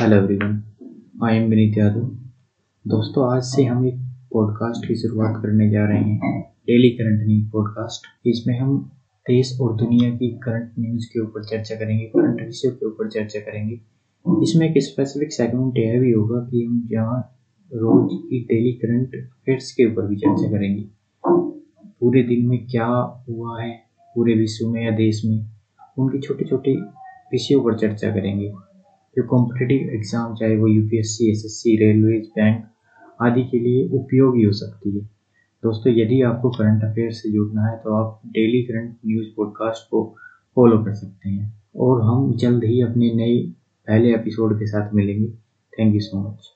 Hello everyone I am Vineet Yadav दोस्तों, आज से हम एक पॉडकास्ट की शुरुआत करने जा रहे हैं। डेली करंट न्यूज़ पॉडकास्ट इसमें हम देश और दुनिया की करंट न्यूज़ के ऊपर चर्चा करेंगे करंट विषयों के ऊपर चर्चा करेंगे। इसमें एक स्पेसिफिक सेगमेंट यह भी होगा कि हम जहाँ रोज की डेली करंट अफेयर्स के ऊपर भी चर्चा करेंगे। पूरे दिन में क्या हुआ है, पूरे विश्व में या देश में, उनके छोटे छोटे विषयों पर चर्चा करेंगे। जो कॉम्पिटेटिव एग्ज़ाम चाहे वो U P S C railways bank आदि के लिए उपयोगी हो सकती है। दोस्तों, यदि आपको करंट अफेयर से जुड़ना है तो आप डेली करंट न्यूज़ पॉडकास्ट को फॉलो कर सकते हैं। और हम जल्द ही अपने नए, पहले एपिसोड के साथ मिलेंगे। Thank you so much